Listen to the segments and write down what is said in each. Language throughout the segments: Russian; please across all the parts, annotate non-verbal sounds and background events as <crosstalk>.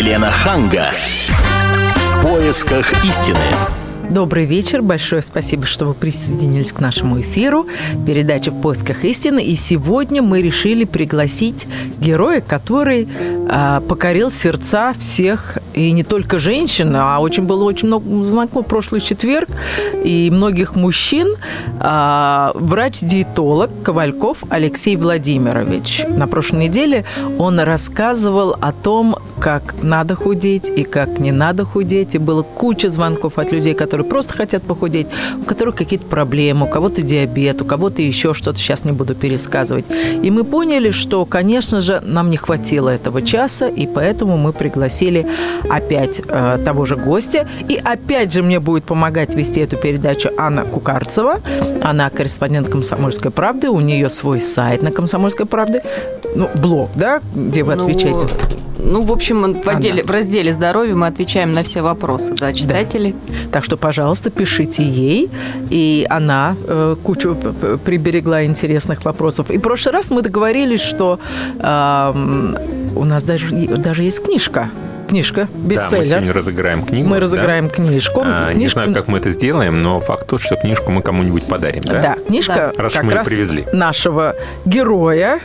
Елена Ханга. В поисках истины. Добрый вечер. Большое спасибо, что вы присоединились к нашему эфиру. Передача «В поисках истины». И сегодня мы решили пригласить героя, который э, покорил сердца всех, и не только женщин, а очень было очень много звонков прошлый четверг, и многих мужчин. Э, врач-диетолог Ковальков Алексей Владимирович. На прошлой неделе он рассказывал о том, как надо худеть и как не надо худеть. И было куча звонков от людей, которые просто хотят похудеть, у которых какие-то проблемы, у кого-то диабет, у кого-то еще что-то, сейчас не буду пересказывать. И мы поняли, что, конечно же, нам не хватило этого часа, и поэтому мы пригласили опять э, того же гостя. И опять же мне будет помогать вести эту передачу Анна Кукарцева. Она корреспондент «Комсомольской правды», у нее свой сайт на «Комсомольской правды», ну, блог, да, где вы ну, отвечаете? Ну, в общем, в, отделе, в разделе здоровья мы отвечаем на все вопросы, да, читателей. Да. Так что, пожалуйста, пишите ей. И она э, кучу приберегла интересных вопросов. И в прошлый раз мы договорились, что э, у нас даже, даже есть книжка книжка, бестселлер. Да, мы сегодня разыграем книгу. Мы разыграем да? книжку. А, книжку. Не знаю, как мы это сделаем, но факт тот, что книжку мы кому-нибудь подарим, да? Да, книжка да. Раз как мы раз привезли. нашего героя,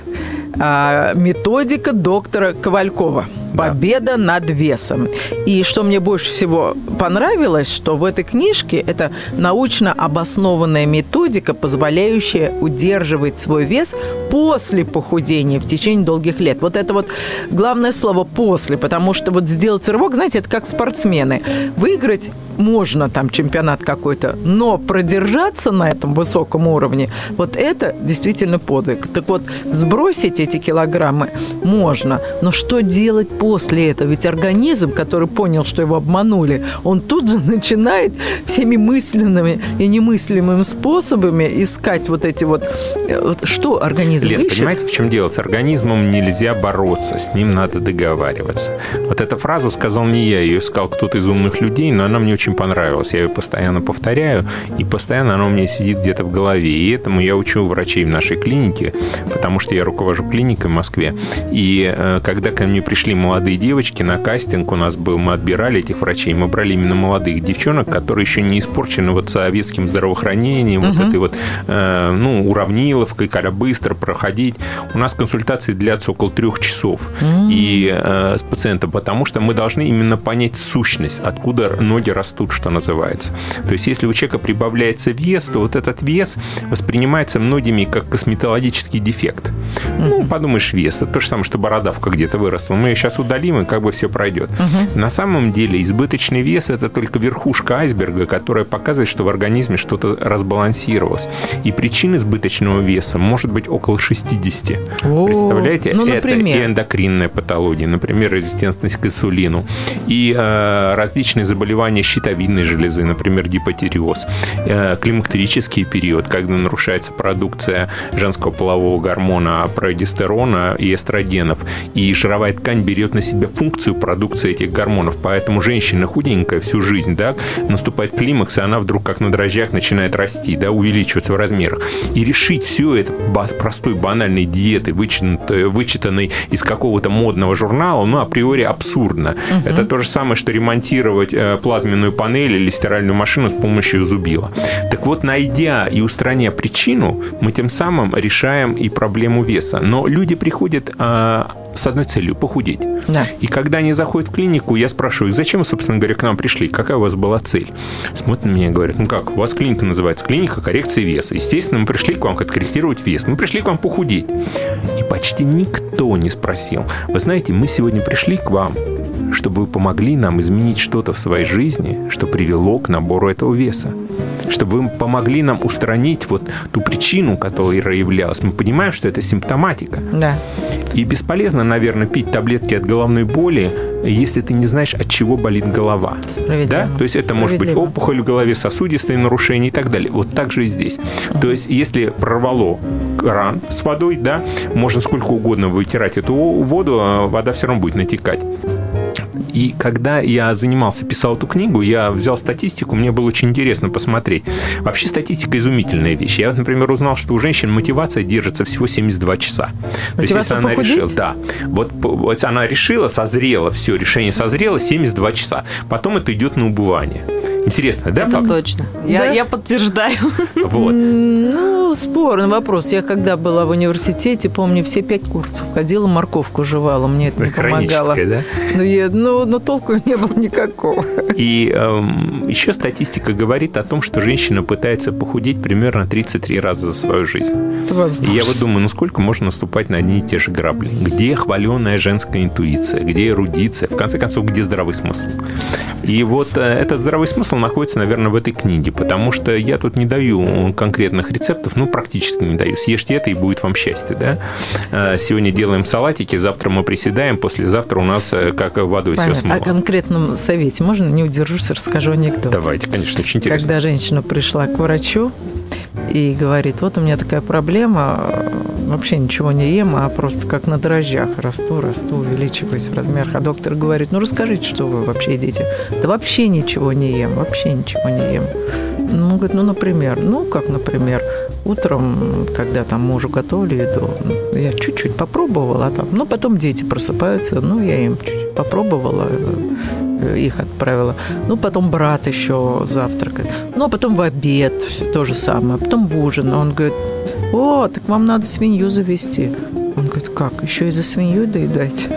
а, методика доктора Ковалькова. Победа над весом. И что мне больше всего понравилось, что в этой книжке это научно обоснованная методика, позволяющая удерживать свой вес после похудения в течение долгих лет. Вот это вот главное слово «после», потому что вот сделать рывок, знаете, это как спортсмены. Выиграть можно там чемпионат какой-то, но продержаться на этом высоком уровне, вот это действительно подвиг. Так вот, сбросить эти килограммы можно, но что делать после этого? Ведь организм, который понял, что его обманули, он тут же <laughs> начинает всеми мысленными и немыслимыми способами искать вот эти вот... Э, что организм Лен, ищет? понимаете, в чем дело? С организмом нельзя бороться, с ним надо договариваться. Вот эту фразу сказал не я, ее сказал кто-то из умных людей, но она мне очень понравилась. Я ее постоянно повторяю, и постоянно она у меня сидит где-то в голове. И этому я учу врачей в нашей клинике, потому что я руковожу клиникой в Москве. И э, когда ко мне пришли молодые девочки на кастинг, у нас был, мы отбирали этих врачей, мы брали именно молодых девчонок, которые еще не испорчены вот советским здравоохранением, угу. вот этой вот, э, ну, уравниловкой, когда быстро проходить. У нас консультации длятся около трех часов угу. и э, с пациентом, потому что мы должны именно понять сущность, откуда ноги растут, что называется. То есть, если у человека прибавляется вес, то вот этот вес воспринимается многими как косметологический дефект. Ну, подумаешь, вес. Это то же самое, что бородавка где-то выросла. Мы ее сейчас удалим, и как бы все пройдет. Угу. На самом деле избыточный вес – это только верхушка айсберга, которая показывает, что в организме что-то разбалансировалось. И причин избыточного веса может быть около 60. О, Представляете? Ну, это и эндокринная патология, например, резистентность к инсулину, и э, различные заболевания щитовидной железы, например, гипотериоз, э, климактерический период, когда нарушается продукция женского полового гормона прогестерона и эстрогенов, и жировая ткань берет на себя функцию продукции этих гормонов, поэтому женщина худенькая всю жизнь, да, наступает климакс, и она вдруг как на дрожжах начинает расти, да, увеличиваться в размерах. И решить все это простой банальной диеты, вычитанной, вычитанной из какого-то модного журнала, ну, априори абсурдно. Угу. Это то же самое, что ремонтировать э, плазменную панель или стиральную машину с помощью зубила. Так вот, найдя и устраняя причину, мы тем самым решаем и проблему веса. Но люди приходят а, с одной целью – похудеть. Да. И когда они заходят в клинику, я спрашиваю, зачем вы, собственно говоря, к нам пришли? Какая у вас была цель? Смотрят на меня и говорят, ну как, у вас клиника называется клиника коррекции веса. Естественно, мы пришли к вам откорректировать вес. Мы пришли к вам похудеть. И почти никто не спросил. Вы знаете, мы сегодня пришли к вам чтобы вы помогли нам изменить что-то в своей жизни, что привело к набору этого веса. Чтобы вы помогли нам устранить вот ту причину, которая являлась. Мы понимаем, что это симптоматика. Да. И бесполезно, наверное, пить таблетки от головной боли, если ты не знаешь, от чего болит голова. Да? То есть это может быть опухоль в голове, сосудистые нарушения и так далее. Вот так же и здесь. То есть если прорвало кран с водой, да, можно сколько угодно вытирать эту воду, а вода все равно будет натекать И когда я занимался, писал эту книгу, я взял статистику, мне было очень интересно посмотреть. Вообще статистика изумительная вещь. Я, например, узнал, что у женщин мотивация держится всего 72 часа. То есть, если она похудеть? решила, да, вот, вот она решила, созрела, все, решение созрело, 72 часа. Потом это идет на убывание. Интересно, да, Это факт? точно. Я, Да? я подтверждаю. Вот. Ну, спорный вопрос. Я когда была в университете, помню, все пять курсов ходила, морковку жевала, мне это не помогало. Да? Ну, я- ну, но толку не было никакого. И эм, еще статистика говорит о том, что женщина пытается похудеть примерно 33 раза за свою жизнь. Это И возможно. я вот думаю, ну сколько можно наступать на одни и те же грабли? Где хваленая женская интуиция? Где эрудиция? В конце концов, где здравый смысл? И вот э, этот здравый смысл находится, наверное, в этой книге, потому что я тут не даю конкретных рецептов, ну, практически не даю. Съешьте это, и будет вам счастье, да? Э, Сегодня делаем салатики, завтра мы приседаем, послезавтра у нас э, как водой все Понятно. смыло. О конкретном совете можно? Не удержусь, расскажу анекдот. Давайте, конечно, очень интересно. Когда женщина пришла к врачу и говорит, вот у меня такая проблема, вообще ничего не ем, а просто как на дрожжах расту, расту, увеличиваюсь в размерах. А доктор говорит, ну расскажите, что вы вообще едите. Да вообще ничего не ем, вообще ничего не ем. Ну, говорит, ну, например, ну, как, например, утром, когда там мужу готовили еду, я чуть-чуть попробовала, а там, ну, потом дети просыпаются, ну, я им чуть-чуть попробовала, их отправила. Ну, потом брат еще завтракает. Ну, а потом в обед то же самое. Потом в ужин. Он говорит, о, так вам надо свинью завести. Он говорит, как, еще и за свинью доедать?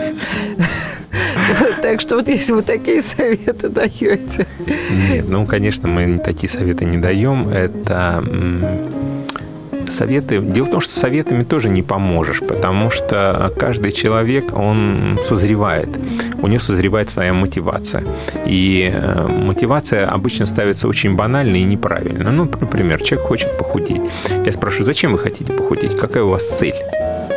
Так что вот если вы такие советы даете. Нет, ну, конечно, мы такие советы не даем. Это советы... Дело в том, что советами тоже не поможешь, потому что каждый человек, он созревает. У него созревает своя мотивация. И э, мотивация обычно ставится очень банально и неправильно. Ну, например, человек хочет похудеть. Я спрашиваю, зачем вы хотите похудеть? Какая у вас цель?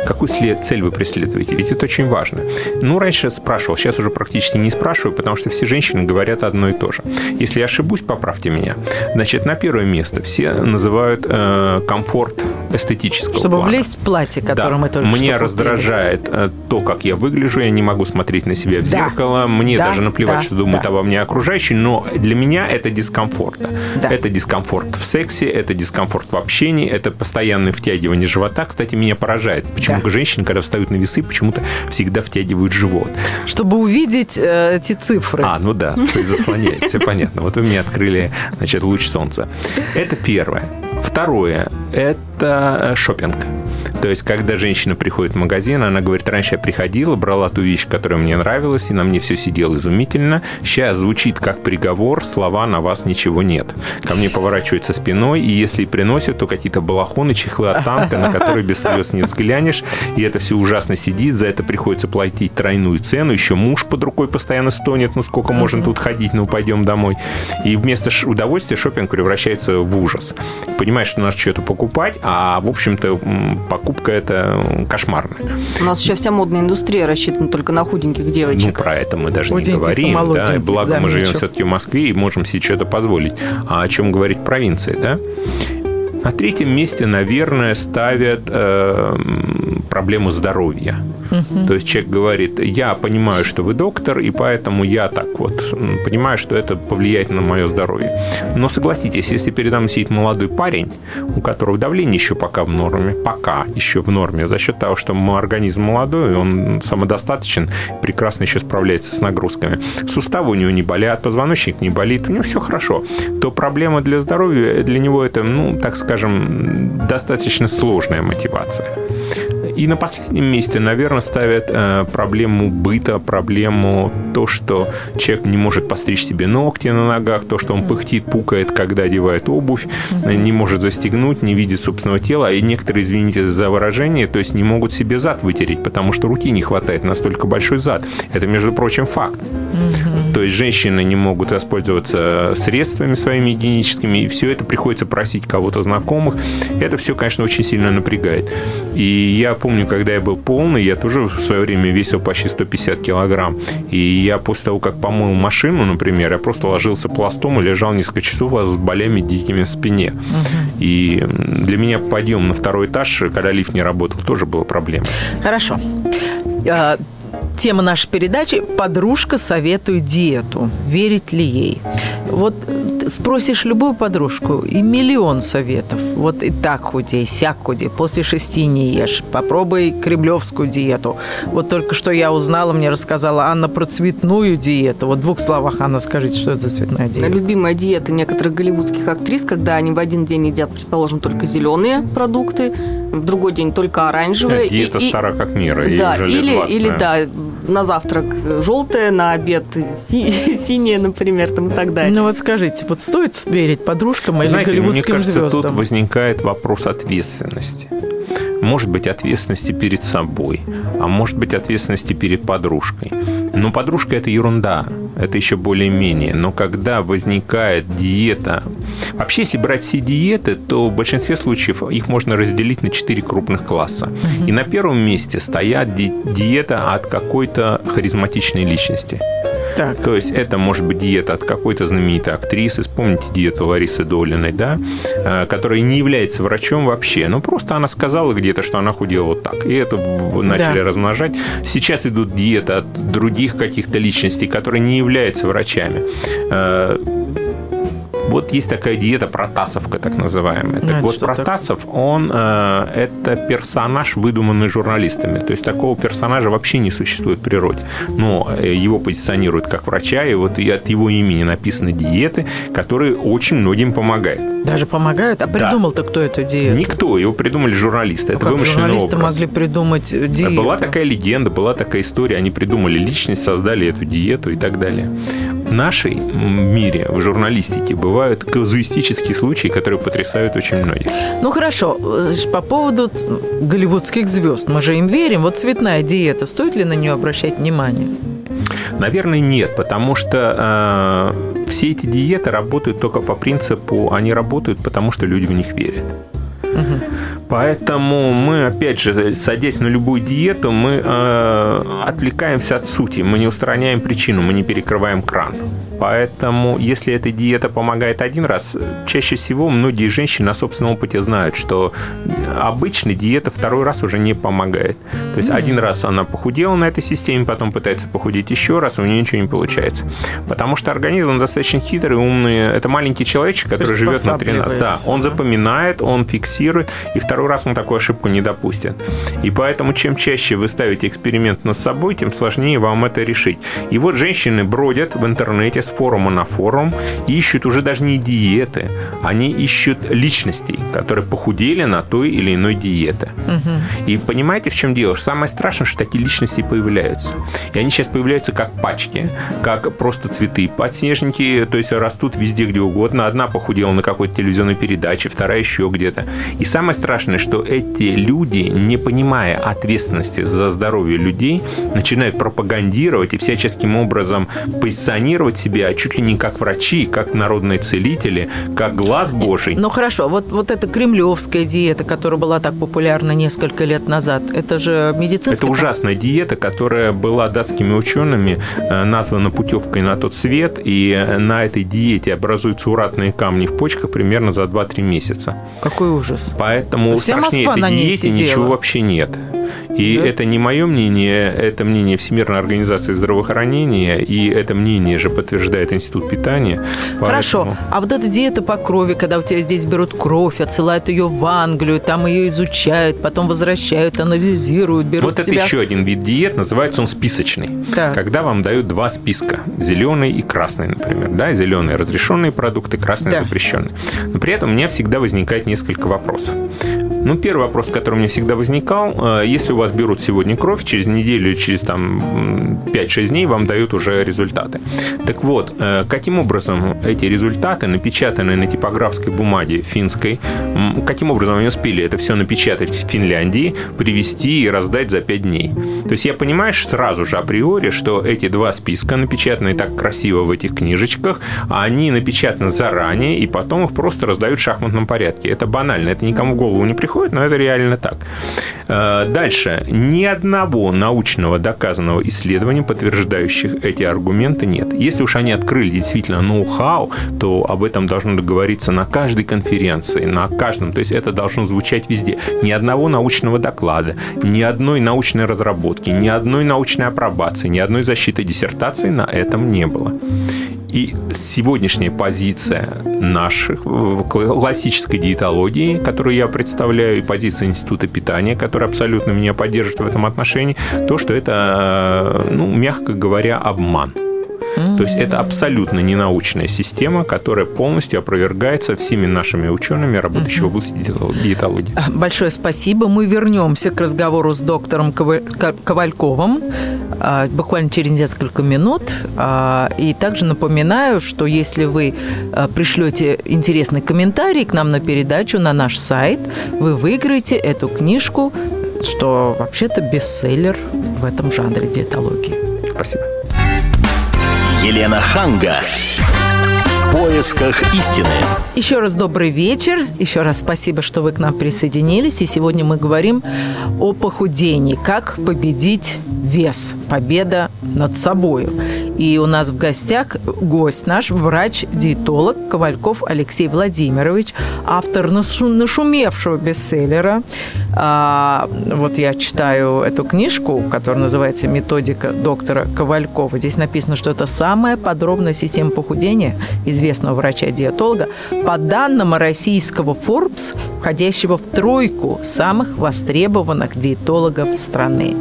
Какую цель вы преследуете? Ведь это очень важно. Ну, раньше спрашивал, сейчас уже практически не спрашиваю, потому что все женщины говорят одно и то же. Если я ошибусь, поправьте меня. Значит, на первое место все называют э, комфорт эстетического Чтобы плана. влезть в платье, которое Да. мы только Мне что раздражает э, то, как я выгляжу, я не могу смотреть на себя в Да. зеркало, мне Да, даже наплевать, да, что думают да. обо мне окружающие, но для меня это дискомфорт. Да. Это дискомфорт в сексе, это дискомфорт в общении, это постоянное втягивание живота. Кстати, меня поражает, почему Да. женщины, когда встают на весы, почему-то всегда втягивают живот. Чтобы увидеть э, эти цифры. А, ну да, то есть заслоняет, все понятно. Вот вы мне открыли, значит, луч солнца. Это первое. Второе – это шопинг. То есть, когда женщина приходит в магазин, она говорит, раньше я приходила, брала ту вещь, которая мне нравилась, и на мне все сидело изумительно. Сейчас звучит как приговор, слова «на вас ничего нет». Ко мне поворачивается спиной, и если и приносят, то какие-то балахоны, чехлы от танка, на которые без слез не взглянешь, и это все ужасно сидит, за это приходится платить тройную цену, еще муж под рукой постоянно стонет, ну сколько можно тут ходить, ну пойдем домой. И вместо удовольствия шопинг превращается в ужас. Понимаешь, что надо что-то покупать, а в общем-то м, покупка это м, кошмарная. У нас еще вся модная индустрия рассчитана только на худеньких Ну, девочек. про это мы даже не Худеньких и говорим. Да, благо да, мы живем ничего. все-таки в Москве и можем себе что-то позволить. А о чем говорить в провинции, да? На третьем месте, наверное, ставят э, проблему здоровья. То есть человек говорит, я понимаю, что вы доктор, и поэтому я так вот понимаю, что это повлияет на мое здоровье. Но согласитесь, если передо мной сидит молодой парень, у которого давление еще пока в норме, пока еще в норме, за счет того, что мой организм молодой, он самодостаточен, прекрасно еще справляется с нагрузками. Суставы у него не болят, позвоночник не болит, у него все хорошо, то проблема для здоровья для него это, ну, так скажем, достаточно сложная мотивация. И на последнем месте, наверное, ставят э, проблему быта, проблему то, что человек не может постричь себе ногти на ногах, то, что он пыхтит, пукает, когда одевает обувь, э, не может застегнуть, не видит собственного тела, и некоторые, извините за выражение, то есть не могут себе зад вытереть, потому что руки не хватает, настолько большой зад. Это, между прочим, факт. То есть женщины не могут воспользоваться средствами своими гигиеническими, и все это приходится просить кого-то знакомых. Это все, конечно, очень сильно напрягает. И я помню, когда я был полный, я тоже в свое время весил почти 150 килограмм. И я после того, как помыл машину, например, я просто ложился пластом и лежал несколько часов а с болями дикими в спине. И для меня подъем на второй этаж, когда лифт не работал, тоже была проблема. Хорошо. Тема нашей передачи «Подружка советует диету. Верить ли ей?» Вот спросишь любую подружку, и миллион советов. Вот и так худей, сяк худей, после шести не ешь. Попробуй кремлевскую диету. Вот только что я узнала, мне рассказала Анна про цветную диету. Вот в двух словах, Анна, скажите, что это за цветная диета? Любимая диета некоторых голливудских актрис, когда они в один день едят, предположим, только зеленые продукты, в другой день только оранжевые. Диета и, стара как мира. Да, уже или, 20, или да, на завтрак желтое, на обед си- <laughs> синее, например, там и так далее. Ну вот скажите, вот стоит верить подружкам или Знаете, мне голливудским кажется, тут звездам? возникает вопрос ответственности. Может быть, ответственности перед собой, а может быть, ответственности перед подружкой. Но подружка – это ерунда, это еще более-менее. Но когда возникает диета... Вообще, если брать все диеты, то в большинстве случаев их можно разделить на четыре крупных класса. И на первом месте стоят ди- диета от какой-то харизматичной личности. Так. То есть это может быть диета от какой-то знаменитой актрисы, вспомните диету Ларисы Долиной, да, э, которая не является врачом вообще, но просто она сказала где-то, что она худела вот так, и это начали Да. размножать. Сейчас идут диеты от других каких-то личностей, которые не являются врачами. Вот есть такая диета Протасовка, так называемая. Так это вот, что такое? Протасов, он э, это персонаж, выдуманный журналистами. То есть такого персонажа вообще не существует в природе. Но э, его позиционируют как врача, и вот и от его имени написаны диеты, которые очень многим помогают. Даже помогают? А придумал-то кто эту диету? Никто, его придумали журналисты. Ну, это вымышленный журналисты образ. могли придумать э, диету? Была такая легенда, была такая история. Они придумали личность, создали эту диету и так далее. В нашей мире, в журналистике, бывают казуистические случаи, которые потрясают очень многих. Ну хорошо, э, по поводу голливудских звезд, мы же им верим. Вот цветная диета, стоит ли на нее обращать внимание? Наверное, нет, потому что э, все эти диеты работают только по принципу, они работают, потому что люди в них верят. Поэтому мы, опять же, садясь на любую диету, мы э, отвлекаемся от сути, мы не устраняем причину, мы не перекрываем кран. Поэтому, если эта диета помогает один раз, чаще всего многие женщины на собственном опыте знают, что обычно диета второй раз уже не помогает. То есть один раз она похудела на этой системе, потом пытается похудеть еще раз, у нее ничего не получается. Потому что организм он достаточно хитрый, умный. Это маленький человечек, который живет на 13. Да, он да. запоминает, он фиксирует, и второй раз он такую ошибку не допустит. И поэтому, чем чаще вы ставите эксперимент над собой, тем сложнее вам это решить. И вот женщины бродят в интернете с форума на форум и ищут уже даже не диеты, они ищут личностей, которые похудели на той или иной диете. И понимаете, в чем дело? Самое страшное, что такие личности появляются. И они сейчас появляются как пачки, как просто цветы, подснежники, то есть растут везде, где угодно. Одна похудела на какой-то телевизионной передаче, вторая еще где-то. И самое страшное, что эти люди, не понимая ответственности за здоровье людей, начинают пропагандировать и всяческим образом позиционировать себя чуть ли не как врачи, как народные целители, как глаз Божий. Ну хорошо, вот, вот эта кремлевская диета, которая была так популярна несколько лет назад, это же медицинская... Это ужасная диета, которая была датскими учеными э, названа путевкой на тот свет, и э, на этой диете образуются уратные камни в почках примерно за 2-3 месяца. Какой ужас. Поэтому Вся страшнее Москва этой диете ничего вообще нет. И Да? это не мое мнение, это мнение Всемирной организации здравоохранения, и это мнение же подтверждает Институт питания. Хорошо, Поэтому- а вот эта диета по крови, когда у тебя здесь берут кровь, отсылают ее в Англию, там ее изучают, потом возвращают, анализируют, берут Вот это себя... еще один вид диет, называется он списочный. Так. Когда вам дают два списка, зеленый и красный, например, да, зеленые разрешенные продукты, красные Да. запрещенные. Но при этом у меня всегда возникает несколько вопросов. Ну, первый вопрос, который у меня всегда возникал, э, если у вас берут сегодня кровь, через неделю через там м, 5-6 дней вам дают уже результаты. Так вот, э, каким образом эти результаты, напечатанные на типографской бумаге финской, каким образом они успели это все напечатать в Финляндии, привезти и раздать за 5 дней? То есть я понимаю сразу же априори, что эти два списка, напечатанные так красиво в этих книжечках, они напечатаны заранее, и потом их просто раздают в шахматном порядке. Это банально, это никому в голову не приходит, приходит, но это реально так. Э, дальше. Ни одного научного доказанного исследования, подтверждающих эти аргументы, нет. Если уж они открыли действительно ноу-хау, то об этом должно договориться на каждой конференции, на каждом. То есть это должно звучать везде. Ни одного научного доклада, ни одной научной разработки, ни одной научной апробации, ни одной защиты диссертации на этом не было. И сегодняшняя позиция наших классической диетологии, которую я представляю, и позиция Института питания, которая абсолютно меня поддерживает в этом отношении, то, что это, ну, мягко говоря, обман. То есть это абсолютно ненаучная система, которая полностью опровергается всеми нашими учеными, работающими в области диетологии. А, большое спасибо. Мы вернемся к разговору с доктором Ковальковым а, буквально через несколько минут. А, и также напоминаю, что если вы пришлете интересный комментарий к нам на передачу на наш сайт, вы выиграете эту книжку, что вообще-то бестселлер в этом жанре диетологии. Спасибо. Елена Ханга. В поисках истины. Еще раз добрый вечер. Еще раз спасибо, что вы к нам присоединились. И сегодня мы говорим о похудении. Как победить вес. Победа над собой. И у нас в гостях гость наш, врач-диетолог Ковальков Алексей Владимирович, автор нашумевшего бестселлера. А, вот я читаю эту книжку, которая называется «Методика доктора Ковалькова». Здесь написано, что это самая подробная система похудения известного врача-диетолога по данным российского Forbes, входящего в тройку самых востребованных диетологов страны.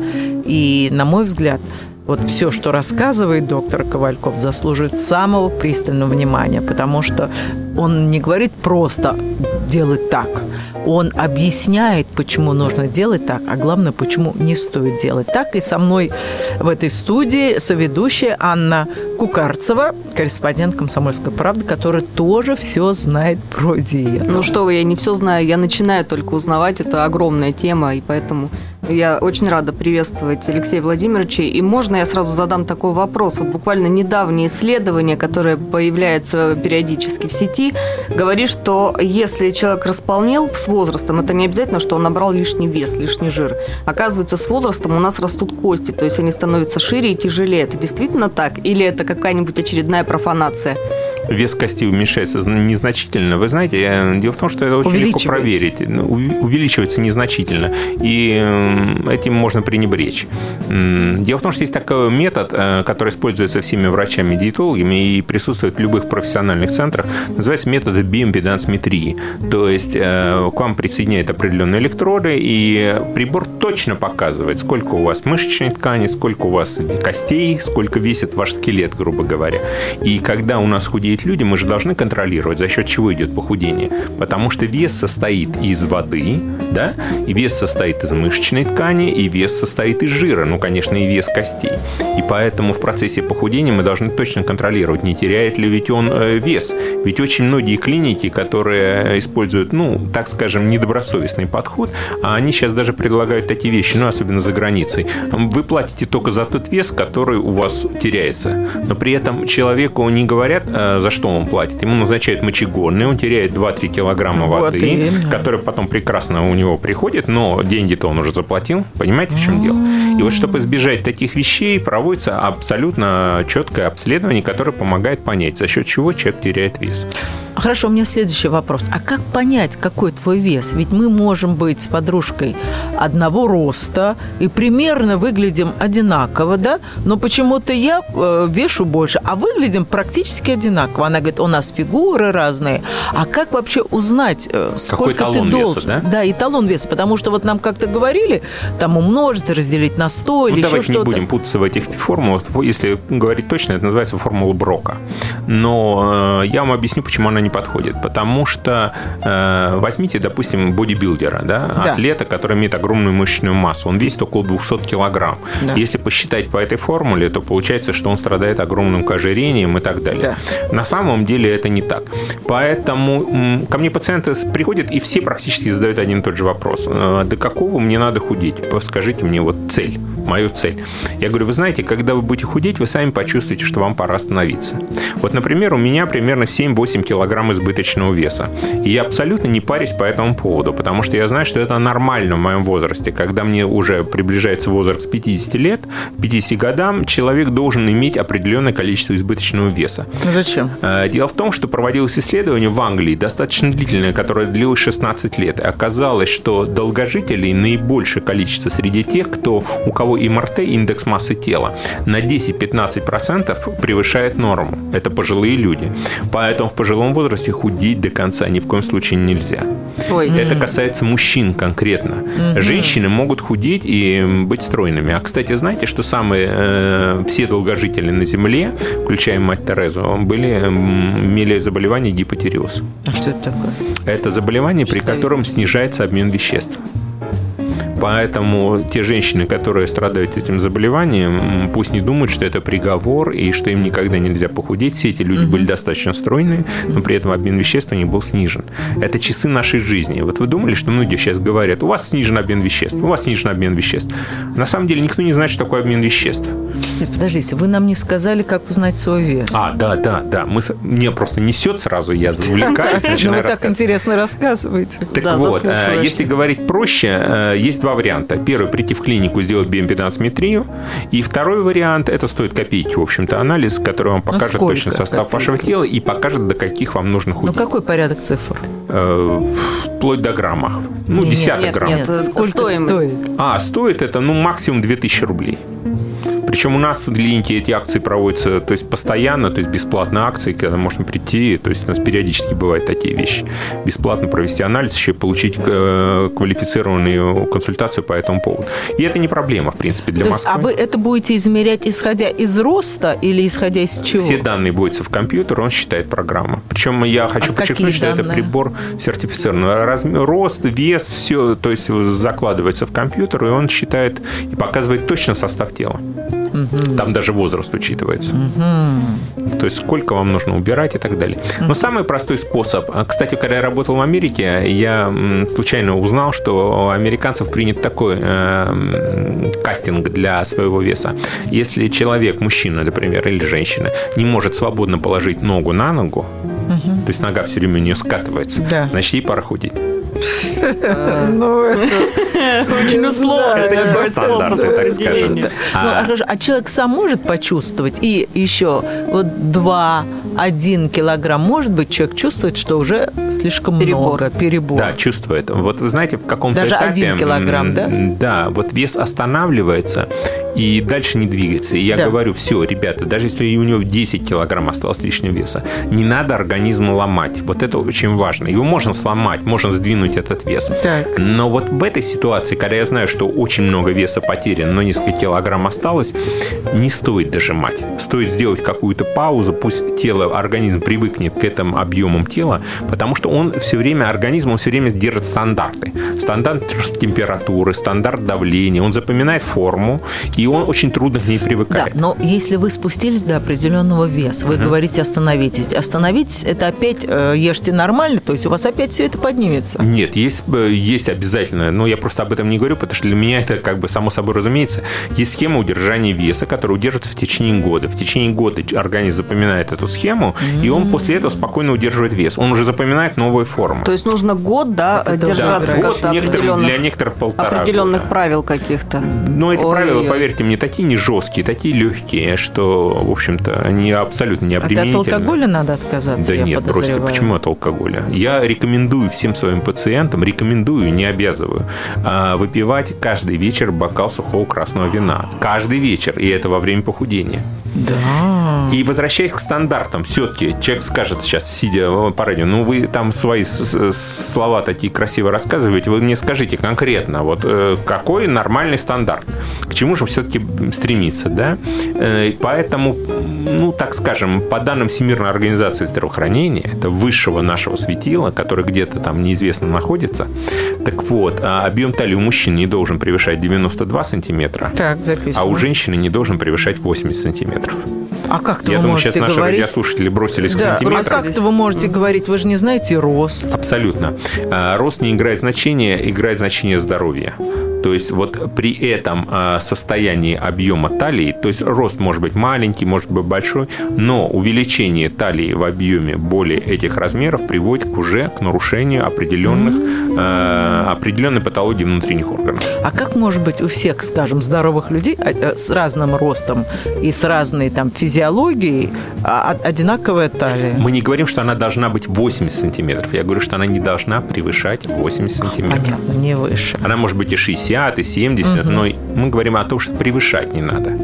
И, на мой взгляд, вот все, что рассказывает доктор Ковальков, заслуживает самого пристального внимания, потому что он не говорит просто «делать так», он объясняет, почему нужно делать так, а главное, почему не стоит делать так. И со мной в этой студии соведущая Анна Кукарцева, корреспондент «Комсомольской правды», которая тоже все знает про диету. Ну что вы, я не все знаю, я начинаю только узнавать, это огромная тема, и поэтому я очень рада приветствовать Алексея Владимировича. И можно я сразу задам такой вопрос? Вот буквально недавнее исследование, которое появляется периодически в сети, говорит, что если человек располнел с возрастом, это не обязательно, что он набрал лишний вес, лишний жир. Оказывается, с возрастом у нас растут кости, то есть они становятся шире и тяжелее. Это действительно так? Или это какая-нибудь очередная профанация? вес костей уменьшается незначительно. Вы знаете, дело в том, что это очень легко проверить. Ну, увеличивается незначительно. И этим можно пренебречь. Дело в том, что есть такой метод, э, который используется всеми врачами-диетологами и присутствует в любых профессиональных центрах, называется метод биоимпедансметрии. То есть э, к вам присоединяют определенные электроды, и прибор точно показывает, сколько у вас мышечной ткани, сколько у вас костей, сколько весит ваш скелет, грубо говоря. И когда у нас худеют люди, мы же должны контролировать, за счет чего идет похудение. Потому что вес состоит из воды, да, и вес состоит из мышечной ткани, и вес состоит из жира, ну, конечно, и вес костей. И поэтому в процессе похудения мы должны точно контролировать, не теряет ли ведь он э, вес. Ведь очень многие клиники, которые используют, ну, так скажем, недобросовестный подход, а они сейчас даже предлагают такие вещи, ну, особенно за границей. Вы платите только за тот вес, который у вас теряется. Но при этом человеку не говорят, э, за что он платит? Ему назначают мочегонные, он теряет 2-3 килограмма вот воды, именно. которая потом прекрасно у него приходит, но деньги-то он уже заплатил. Понимаете, в чем дело? И вот чтобы избежать таких вещей, проводится абсолютно четкое обследование, которое помогает понять, за счет чего человек теряет вес. Хорошо, у меня следующий вопрос. А как понять, какой твой вес? Ведь мы можем быть с подружкой одного роста и примерно выглядим одинаково, да? Но почему-то я э, вешу больше, а выглядим практически одинаково. Она говорит, у нас фигуры разные. А как вообще узнать, э, сколько ты должен? Веса, да? да, эталон веса. Потому что вот нам как-то говорили, там умножить, разделить на 100 ну, или еще что-то. Не будем путаться в этих формулах. Если говорить точно, это называется формула Брока. Но э, я вам объясню, почему она не подходит. Потому что э, возьмите, допустим, бодибилдера, да, да, атлета, который имеет огромную мышечную массу. Он весит около 200 килограмм. Да. Если посчитать по этой формуле, то получается, что он страдает огромным ожирением и так далее. Да. На самом деле это не так. Поэтому ко мне пациенты приходят, и все практически задают один и тот же вопрос. «Э, до какого мне надо худеть? Скажите мне вот цель мою цель. Я говорю, вы знаете, когда вы будете худеть, вы сами почувствуете, что вам пора остановиться. Вот, например, у меня примерно 7-8 килограмм избыточного веса. И я абсолютно не парюсь по этому поводу, потому что я знаю, что это нормально в моем возрасте. Когда мне уже приближается возраст 50 лет, 50 годам, человек должен иметь определенное количество избыточного веса. Зачем? Э, дело в том, что проводилось исследование в Англии, достаточно длительное, которое длилось 16 лет. И оказалось, что долгожителей наибольшее количество среди тех, кто, у кого МРТ, индекс массы тела, на 10-15% превышает норму. Это пожилые люди. Поэтому в пожилом возрасте худеть до конца ни в коем случае нельзя. Ой. Это касается мужчин конкретно. Mm-hmm. Женщины могут худеть и быть стройными. А, кстати, знаете, что самые э, все долгожители на Земле, включая мать Терезу, были, имели заболевание гипотереоз. А что это такое? Это заболевание, при котором снижается обмен веществ. Поэтому те женщины, которые страдают этим заболеванием, пусть не думают, что это приговор и что им никогда нельзя похудеть. Все эти люди угу. были достаточно стройные, но при этом обмен веществ у них был снижен. Это часы нашей жизни. Вот вы думали, что многие сейчас говорят, у вас снижен обмен веществ, у вас снижен обмен веществ. На самом деле никто не знает, что такое обмен веществ. Нет, подождите, вы нам не сказали, как узнать свой вес. А, да, да, да. Мы, мне просто несет сразу, я <laughs> завлекаюсь, начинаю Ну, вы так интересно рассказываете. Так вот, э, если говорить проще, э, есть два варианта. Первый – прийти в клинику, сделать биомпедансметрию. И второй вариант – это стоит копейки, в общем-то, анализ, который вам покажет Сколько точно состав копейки? вашего тела и покажет, до каких вам нужно худеть. Ну, какой порядок цифр? Э, вплоть до грамма. Ну, нет, десяток нет, грамм. Нет, сколько стоит? А, стоит это, ну, максимум 2000 рублей. Причем у нас в клинике эти акции проводятся то есть постоянно, то есть бесплатные акции, когда можно прийти, то есть у нас периодически бывают такие вещи. Бесплатно провести анализ, еще получить э, квалифицированную консультацию по этому поводу. И это не проблема, в принципе, для то Москвы. Есть, а вы это будете измерять исходя из роста или исходя из чего? Все данные вводятся в компьютер, он считает программа. Причем я хочу а подчеркнуть, что это прибор сертифицированный. Размер, рост, вес, все, то есть закладывается в компьютер, и он считает и показывает точно состав тела. Угу. Там даже возраст учитывается. Угу. То есть сколько вам нужно убирать и так далее. Но самый простой способ. А, кстати, когда я работал в Америке, я случайно узнал, что у американцев принят такой э, кастинг для своего веса. Если человек, мужчина, например, или женщина, не может свободно положить ногу на ногу, угу. то есть нога все время у нее скатывается, да. значит, ей пора худеть. Ну, это очень условно. Это способ определения. Ну, а, а человек сам может почувствовать? И еще вот два, один килограмм, может быть, человек чувствует, что уже слишком много, перебор. Да, чувствует. Вот вы знаете, в каком-то Даже один килограмм, да? Да, вот вес останавливается, и дальше не двигается. И я да. говорю, все, ребята, даже если у него 10 килограмм осталось лишнего веса, не надо организм ломать. Вот это очень важно. Его можно сломать, можно сдвинуть этот вес. Так. Но вот в этой ситуации, когда я знаю, что очень много веса потерян, но несколько килограмм осталось, не стоит дожимать. Стоит сделать какую-то паузу, пусть тело, организм привыкнет к этим объемам тела, потому что он все время, организм, он все время держит стандарты. Стандарт температуры, стандарт давления, он запоминает форму, и он очень трудно к ней привыкает. Да, но если вы спустились до определенного веса, вы угу. говорите остановитесь. Остановитесь, это опять э, ешьте нормально, то есть у вас опять все это поднимется. Нет, есть, э, есть обязательно, но я просто об этом не говорю, потому что для меня это как бы само собой разумеется. Есть схема удержания веса, которая удерживается в течение года. В течение года организм запоминает эту схему, mm-hmm. и он после этого спокойно удерживает вес. Он уже запоминает новые формы. То есть нужно год, да, это держаться да, год некоторых, для некоторых полтора Определенных года. правил каких-то. Но эти Ой, правила, поверьте, поверьте мне, такие не жесткие, такие легкие, что, в общем-то, они абсолютно не обременительны. от алкоголя надо отказаться, Да нет, просто почему от алкоголя? Я рекомендую всем своим пациентам, рекомендую, не обязываю, а, выпивать каждый вечер бокал сухого красного вина. Каждый вечер, и это во время похудения. Да. И возвращаясь к стандартам, все-таки человек скажет сейчас, сидя по радио, ну вы там свои слова такие красиво рассказываете, вы мне скажите конкретно, вот э, какой нормальный стандарт, к чему же все-таки стремиться, да? Э, поэтому, ну так скажем, по данным Всемирной организации здравоохранения, это высшего нашего светила, который где-то там неизвестно находится, так вот, а объем талии у мужчин не должен превышать 92 сантиметра, так, а у женщины не должен превышать 80 сантиметров. А как Я вы думаю, можете сейчас наши говорить? радиослушатели бросились да. к сантиметрам. А как это вы можете говорить? Вы же не знаете рост. Абсолютно. А, рост не играет значения, играет значение здоровья. То есть вот при этом э, состоянии объема талии, то есть рост может быть маленький, может быть большой, но увеличение талии в объеме более этих размеров приводит к уже к нарушению определенных, э, определенной патологии внутренних органов. А как может быть у всех, скажем, здоровых людей а, э, с разным ростом и с разной там физиологией а, одинаковая талия? Мы не говорим, что она должна быть 80 сантиметров. Я говорю, что она не должна превышать 80 сантиметров. Понятно, не выше. Она может быть и 60, и 70, угу. но мы говорим о том, что превышать не надо.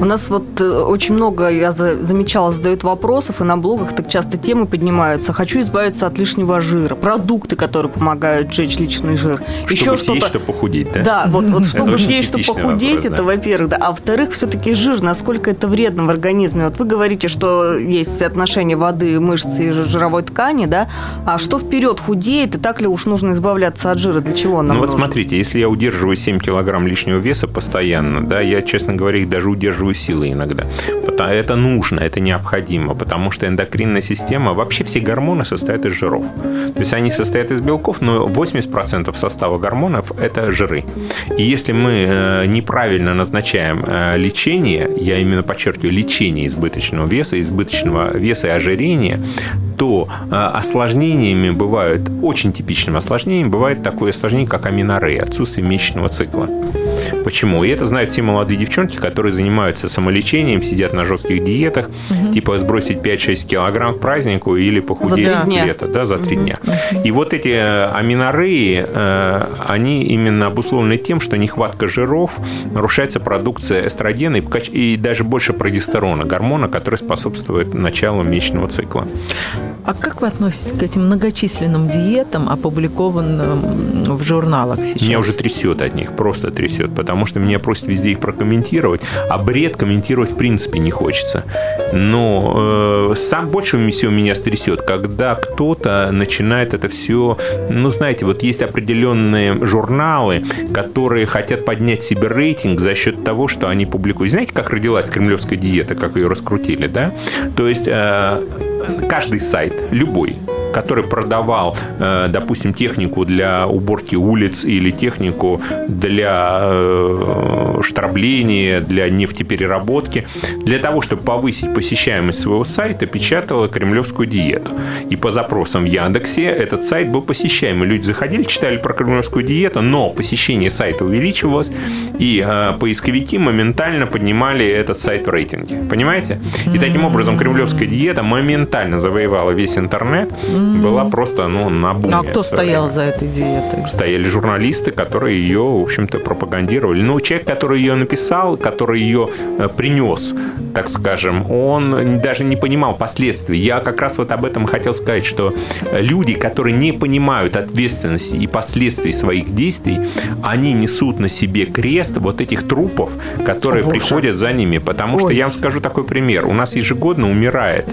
У нас вот э, очень много, я замечала, задают вопросов, и на блогах так часто темы поднимаются. Хочу избавиться от лишнего жира. Продукты, которые помогают сжечь лишний жир. Чтобы Еще что-то... чтобы похудеть, да? Да, вот, вот <laughs> чтобы съесть, чтобы похудеть, вопрос, это, да. во-первых, да. А во-вторых, все-таки жир, насколько это вредно в организме. Вот вы говорите, что есть отношение воды, мышц и жировой ткани, да? А что вперед худеет, и так ли уж нужно избавляться от жира? Для чего нам Ну вот смотрите, если я удерживаю 7 килограмм лишнего веса постоянно, да, я, честно говоря, их даже удерживаю чувствую силы иногда. Это нужно, это необходимо, потому что эндокринная система, вообще все гормоны состоят из жиров. То есть они состоят из белков, но 80% состава гормонов – это жиры. И если мы э, неправильно назначаем э, лечение, я именно подчеркиваю, лечение избыточного веса, избыточного веса и ожирения, то э, осложнениями бывают, очень типичным осложнением бывает такое осложнение, как аминорея, отсутствие месячного цикла. Почему? И это знают все молодые девчонки, которые занимаются самолечением, сидят на жестких диетах, угу. типа сбросить 5-6 килограмм к празднику или похудеть лето, да, за три угу. дня. И вот эти э, аминореи, э, они именно обусловлены тем, что нехватка жиров, нарушается продукция эстрогена и, и даже больше прогестерона, гормона, который способствует началу месячного цикла. А как вы относитесь к этим многочисленным диетам, опубликованным в журналах сейчас? Меня уже трясет от них, просто трясет, потому что меня просят везде их прокомментировать, а бред комментировать в принципе не хочется. Но э, сам больше всего меня стрясет, когда кто-то начинает это все, ну, знаете, вот есть определенные журналы, которые хотят поднять себе рейтинг за счет того, что они публикуют. Знаете, как родилась кремлевская диета, как ее раскрутили, да? То есть э, каждый сайт, любой, который продавал, э, допустим, технику для уборки улиц или технику для штрабления, для нефтепереработки, для того, чтобы повысить посещаемость своего сайта, печатала кремлевскую диету. И по запросам в Яндексе этот сайт был посещаемый. Люди заходили, читали про кремлевскую диету, но посещение сайта увеличивалось, и э, поисковики моментально поднимали этот сайт в рейтинге. Понимаете? И таким образом кремлевская диета моментально завоевала весь интернет, была просто ну, на буме. А кто стоял за этой диетой? Стояли журналисты, которые ее, в общем-то, пропагандировали. Но человек, который ее написал, который ее э, принес, так скажем, он даже не понимал последствий. Я как раз вот об этом хотел сказать, что люди, которые не понимают ответственности и последствий своих действий, они несут на себе крест вот этих трупов, которые О, приходят за ними. Потому Ой. что я вам скажу такой пример. У нас ежегодно умирает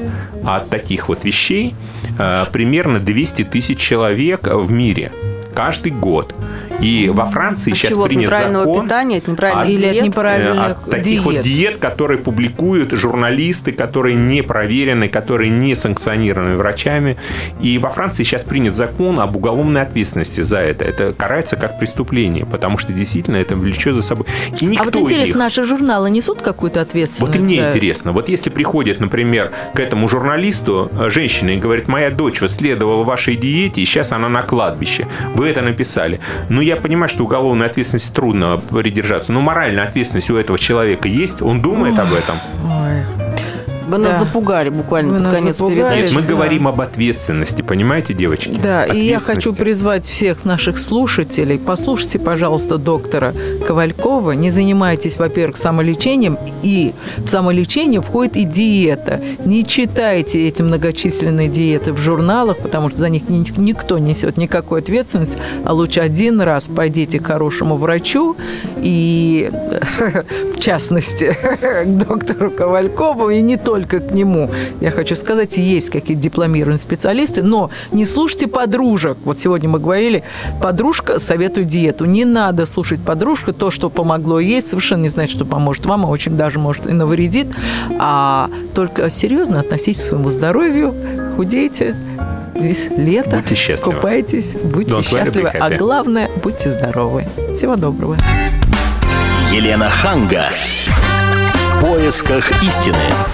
от таких вот вещей э, примерно 200 тысяч человек в мире каждый год. И во Франции от сейчас чего? принят от закон... питания, от неправильных от, диет? Или от неправильных от таких диет. вот диет, которые публикуют журналисты, которые не проверены, которые не санкционированы врачами. И во Франции сейчас принят закон об уголовной ответственности за это. Это карается как преступление, потому что действительно это влечет за собой... И никто а вот интересно, их... наши журналы несут какую-то ответственность? Вот и мне за... интересно. Вот если приходит, например, к этому журналисту э, женщина и говорит, моя дочь следовала вашей диете, и сейчас она на кладбище. Вы это написали. Ну, я понимаю, что уголовной ответственности трудно придержаться, но моральная ответственность у этого человека есть, он думает об этом. Ой. Вы да. нас запугали буквально Вы под конец запугали, передачи. Мы да. говорим об ответственности, понимаете, девочки? Да, и я хочу призвать всех наших слушателей. Послушайте, пожалуйста, доктора Ковалькова. Не занимайтесь, во-первых, самолечением, и в самолечение входит и диета. Не читайте эти многочисленные диеты в журналах, потому что за них никто несет никакой ответственности, а лучше один раз пойдите к хорошему врачу и, <laughs> в частности, <laughs> к доктору Ковалькову, и не только только к нему. Я хочу сказать, есть какие-то дипломированные специалисты, но не слушайте подружек. Вот сегодня мы говорили, подружка советует диету. Не надо слушать подружку, то, что помогло ей, совершенно не значит, что поможет вам, а очень даже может и навредит. А только серьезно относитесь к своему здоровью, худейте, весь лето. Будьте счастливы. Купайтесь, будьте Don't счастливы. А главное, будьте здоровы. Всего доброго. Елена Ханга. В поисках истины.